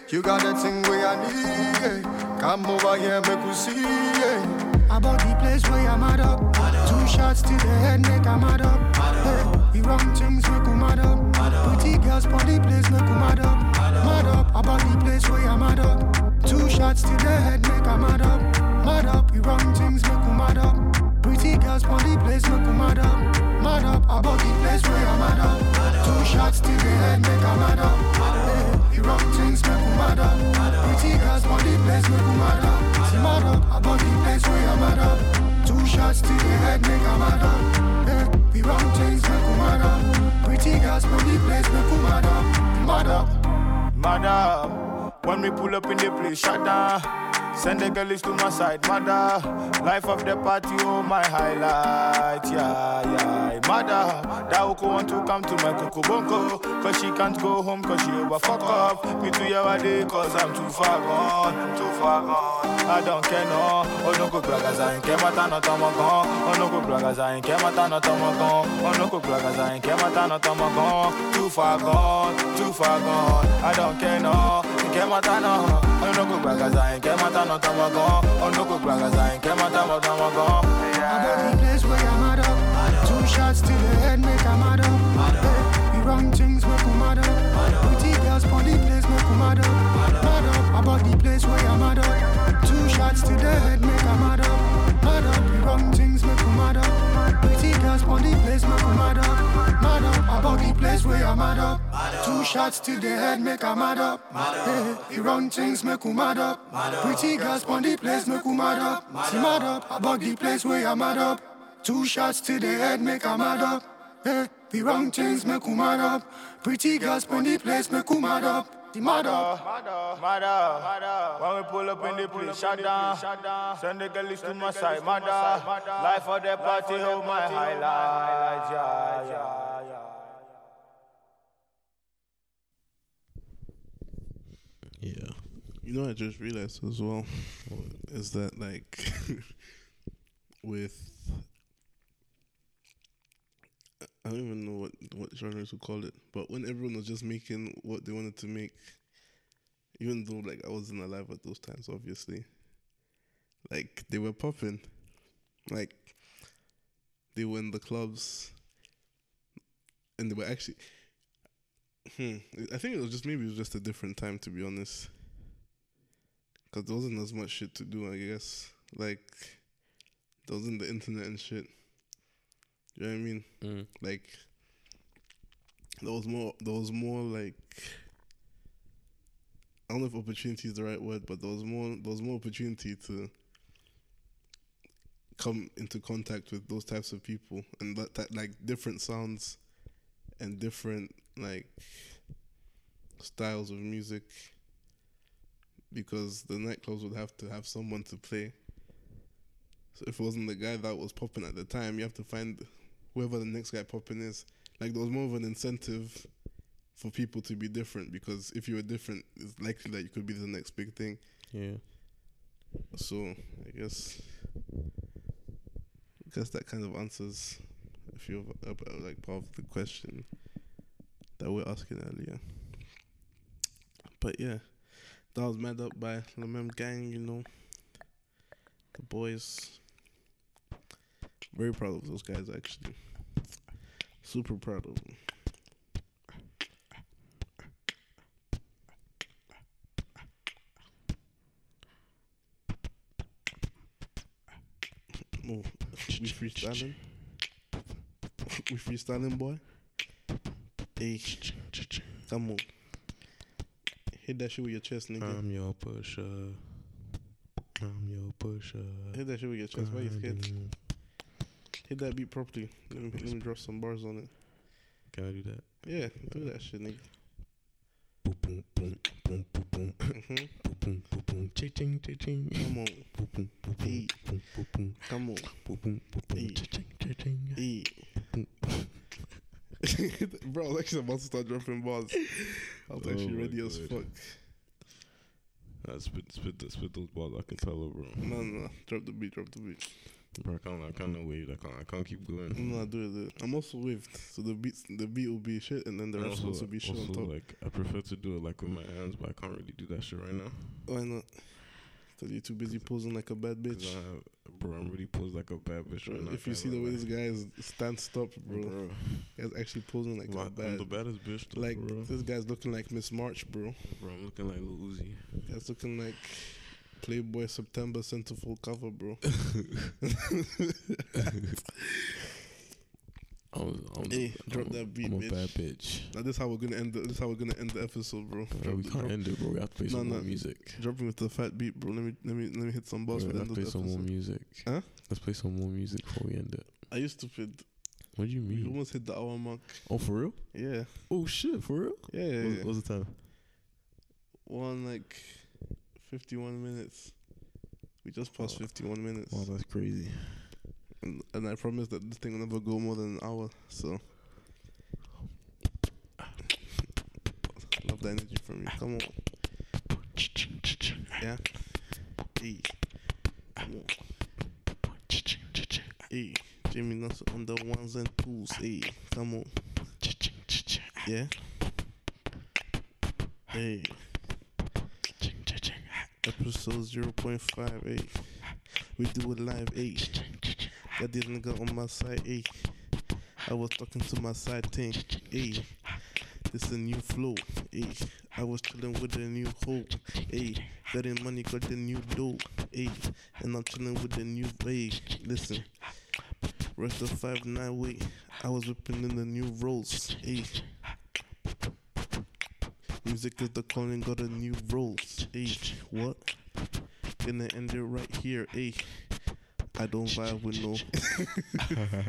You got that thing where I need, yeah. Come over here, make we see, yeah. About the place where I'm mad up. Two shots to the head, make I'm mad up. Hey, we wrong things, make we mad up. Pretty girls for the place, make we mad up. Mad up, about the place where I'm mad up. Two shots to the head, make I'm mad up. Mad up, we wrong things, make we mad up. Pretty girls for the place, make mad up. Mad up, about the place where I'm mad up. Two shots to the head, make I'm mad eh, up. Hey, wrong things, make we mad up. Pretty girls for the place, make mad up. Mad up, about the place where I'm mad up. Two shots to the head, make I'm mad eh, up. Hey, wrong things, make we mad up. Pretty girls for the place, make we mad up. Mad up. Mother, when we pull up in the place, shut down. Send the girlies to my side, mother. Life of the party, oh my highlight, yeah, yeah. Mother, that Oko want to come to my Coco Bonko. Cause she can't go home, cause she over fuck up. Me to your day, cause I'm too far gone, too far gone. I don't care no. Oh no go bragas, I ain't care mata no tomo gon. Oh no go bragas, I ain't care mata no tomo gon. Oh no go bragas, I ain't care mata no tomo gon. Too far gone, too far gone. I don't care no. Care mata no. Oh no go. Oh go bragas, I ain't care mata no tomo gon. About the place where I'm mad up. Two shots to the head, make I'm mad up. We wrong things, make we mad up. Pretty girls for the place, make we mad up. About the place where I'm mad up. Two shots to the head, make a mad up. Mad up, the wrong things make you mad up. Pretty girls on the place, make you mad up. Mad up, about the place where I'm mad up. Two shots to the head, make a mad up. Yeah, the wrong things make you mad up. Pretty girls on the place, make you mad up. See mad up, about the place where I'm mad up. Two shots to the head, make a mad up. Yeah, the wrong things make you mad up. Pretty girls on the place, make you mad up. The mad up. Mother, when we pull up in the place, shut down. Send the girls to my side, mother. Life for the party, hold oh, my highlights, yeah, yeah, yeah. Yeah. You know, I just realized as well is that like with I don't even know what what genres to call it, but when everyone was just making what they wanted to make, even though like I wasn't alive at those times, obviously, like they were popping, like they were in the clubs, and they were actually. Hmm. I think it was just maybe it was just a different time to be honest. Cause there wasn't as much shit to do, I guess. Like there wasn't the internet and shit. You know what I mean? Mm. Like there was more there was more like I don't know if opportunity is the right word, but there was more there was more opportunity to come into contact with those types of people and that, that like different sounds and different like styles of music because the nightclubs would have to have someone to play. So if it wasn't the guy that was popping at the time, you have to find whoever the next guy popping is. Like there was more of an incentive for people to be different because if you were different, it's likely that you could be the next big thing. Yeah. So I guess, I guess that kind of answers a few of about like part of the question that we're asking earlier. But yeah, that was made up by the Mem Gang. You know, the boys. Very proud of those guys actually. Super proud of them. Oh, we freestyling. we freestyling, boy. Hey, come on. Hit that shit with your chest, nigga. I'm your pusher. I'm your pusher. Hit that shit with your chest. Why you scared? Hit that beat properly. Let me, let me drop some bars on it. Can I do that? Yeah, do that shit, nigga. Boom, boom, boom, boom, boom, boom, hmm boom, boom, boom, boom, ching, ching, ching. Come on, Boom, boom, boom, boom, boom, boom, come on. boom, boom, boom, boom, Hey. ching, ching, ching. Hey. Bro, I was actually about to start dropping bars. I was Oh actually ready as fuck. Nah, spit, spit, th- spit those balls. I can tell bro. No, no. Drop the beat, drop the beat. Bro, I can't, I can't wave. I can't, I can't keep going. No, do it, do it. I'm also waved, so the beats, the beat will be shit, and then the rest will also be shit on also, top. like I prefer to do it like with my hands, but I can't really do that shit right now. Why not? Cause you're too busy posing like a bad bitch. I, bro, I'm really posed like a bad bitch right now. if you see the way this guy is stand stop, bro, bro, guy's actually posing like Well, a I'm the baddest bitch, though, Like bro. this guy's looking like Miss March, bro. Bro, I'm looking like Lil Uzi. Guy's looking like Playboy September centerfold cover, bro. I'm, I'm, Hey, drop I'm, that beat, I'm a bitch. bad bitch. now this is how we're gonna end. The, this is how we're gonna end the episode, bro. Bro, Drop, we can't drop, end it, bro. We have to play No, some more no. music. dropping with the fat beat, bro. Let me let me let me hit some bars we for the have end to play some more music. Huh? Let's play some more music before we end it. I used to fit. What do you We mean? almost hit the hour mark. Oh, for real? Yeah, Oh shit, for real? yeah, yeah. What's, yeah. what's the time? One like fifty-one minutes. We just passed fifty-one minutes, Wow, that's crazy and, I promise that this thing will never go more than an hour. So love the energy from you. Come on. Yeah. E. E. Jamie Nelson on the ones and twos. E. Come on. Yeah. Hey. Episode 0.58. We do it live 8. That this nigga on my side, a I I was talking to my side thing, a This a new flow, a I I was chilling with a new hope, ayy. That money got the new dope, a And I'm chilling with the new, babe, Listen. Rest of 5 9 wait. I was whipping in the new rolls, a Music is the calling, got a new rolls, a What? Gonna end it right here, a I don't vibe with no.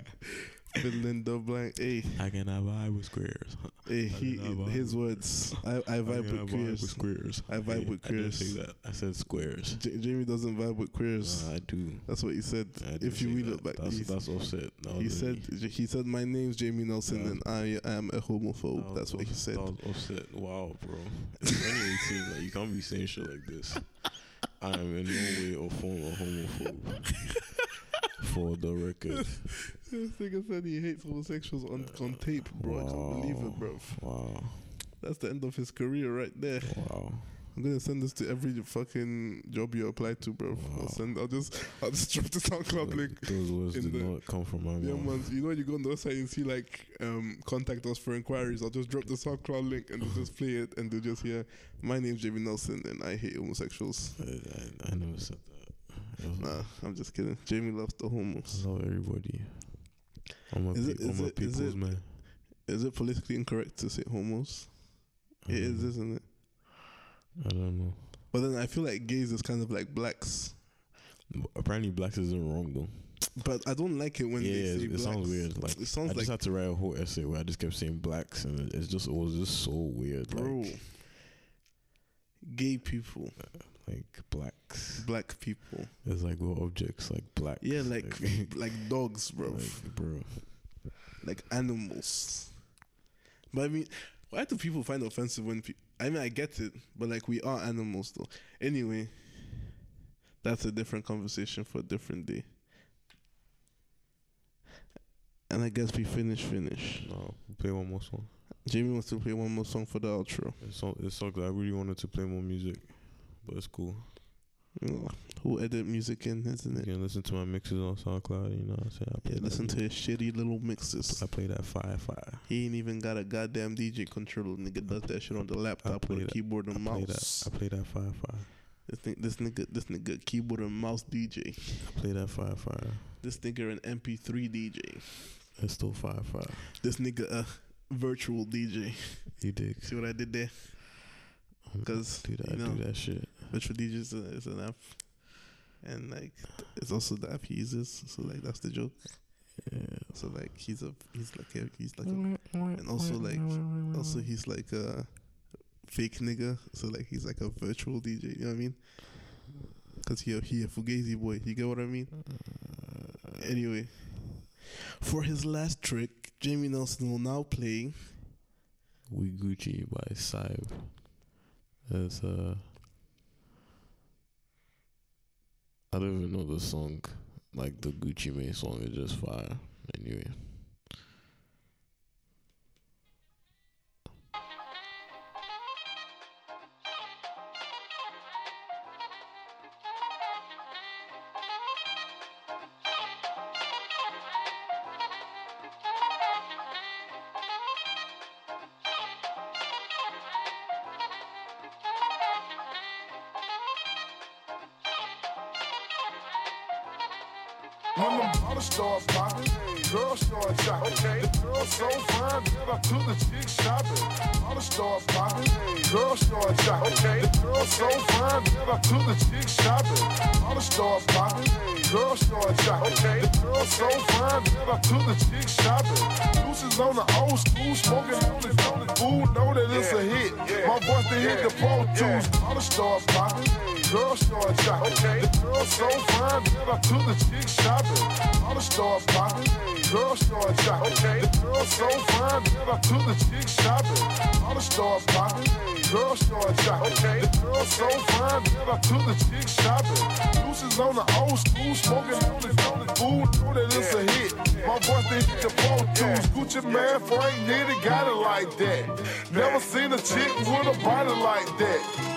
Filling the blank, ayy. I cannot vibe with squares. Hey, he, I vibe his words. I, I vibe with queers. squares. I vibe with squares. I didn't queers. say that. I said squares. J- Jamie doesn't vibe with queers. I do. That's what he said. If you read it back, that's, that's offset. That he said me. he said my name's Jamie Nelson Yeah. and I am a homophobe. That That's what he said. That was offset. Wow, bro. It's 2018. like you can't be saying shit like this. I am in no way or form a homophobe. For the record. This nigga said he hates homosexuals on, on tape, bro. I can't believe it, bro. Wow. That's the end of his career right there. Wow. I'm gonna send this to every fucking job you apply to, bro. I'll send. I'll just. I'll just drop the SoundCloud link. Those words did the- not come from my Yeah, mouth. man. You know, you go on the website and see like, um, contact us for inquiries. I'll just drop the SoundCloud link and they'll just play it and they'll just hear, my name's Jamie Nelson and I hate homosexuals. I, I, I never said that. I Nah, I'm just kidding. Jamie loves the I homos. love everybody. I'm a, Is pe- it- is I'm it- is people's it- man. Is it politically incorrect to say homos? It is, is, know. isn't it? I don't know. But then I feel like gays is kind of like blacks. Apparently, blacks isn't wrong though. But I don't like it when yeah, they say it, it blacks. sounds weird. Like it sounds I like just had to write a whole essay where I just kept saying blacks, and it, it's just it was just so weird. bro. Like, Gay people, uh, like blacks. black people. It's like what objects like black. Yeah, like like dogs, bro. like, bro. like animals. But I mean, why do people find it offensive when? Pe- I mean, I get it, but like we are animals, though. Anyway, that's a different conversation for a different day. And I guess we finish, finish. No, play one more song. Jamie wants to play one more song for the outro. It's so, it sucks. I really wanted to play more music, but it's cool. Who edit music in, isn't it? You can listen to my mixes on SoundCloud. You know, what I'm saying. I Yeah, listen to his shitty little mixes. I play that fire fire. He ain't even got a goddamn DJ controller. Nigga does that shit on the laptop with a keyboard and I mouse. that. I play that fire fire. This, thing, this nigga, this nigga, keyboard and mouse DJ. I play that fire fire. This nigga an MP3 DJ. It's still fire fire. This nigga a virtual DJ. You dig? See what I did there? Mm, because Do that. you know, do that shit. Virtual DJ is, a, is an app, and like it's also the app he uses. So like that's the joke. Yeah. So like he's a he's like a he's like a, and also like also he's like a fake nigga. So like he's like a virtual DJ. You know what I mean? Cause he a, he a fugazi boy. You get what I mean? Anyway, for his last trick, Jamie Nelson will now play. We Gucci by Saib. It's uh I don't even know the song. Like the Gucci Mane song is just fire. Anyway. The. All the stars popping, girls start jocking. The girls so fine that I took the chick shopping. All the stars popping, girls start jocking. The girls so fine that I took the chick shopping. Deuces on the old school, smoking on the on the food, know that it's a hit. My voice they hit the Pro Tools. Gucci Mane, Frank Nitty got it like that. Never seen a chick with a body like that.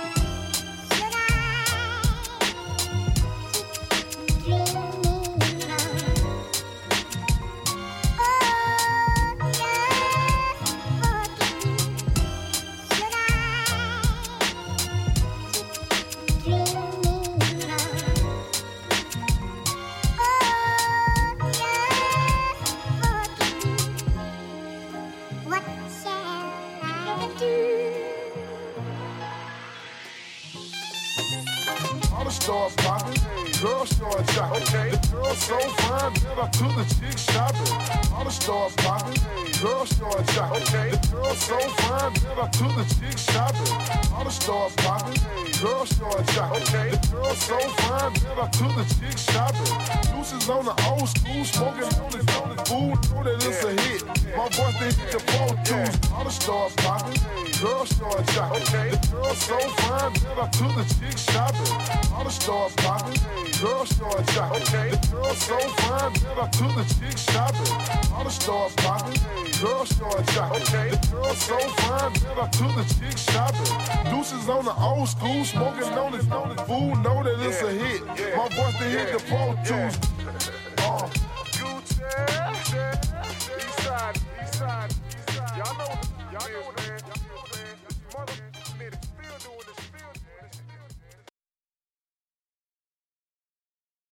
Girls jocking. The girl so fine that I took the chick shopping. Dollar start popping, girls start jocking. The girl so fine that I took the chick shopping. Deuces on the old school, smoking on the on the food, know that it's a hit. My voice they hit the Pro Tools.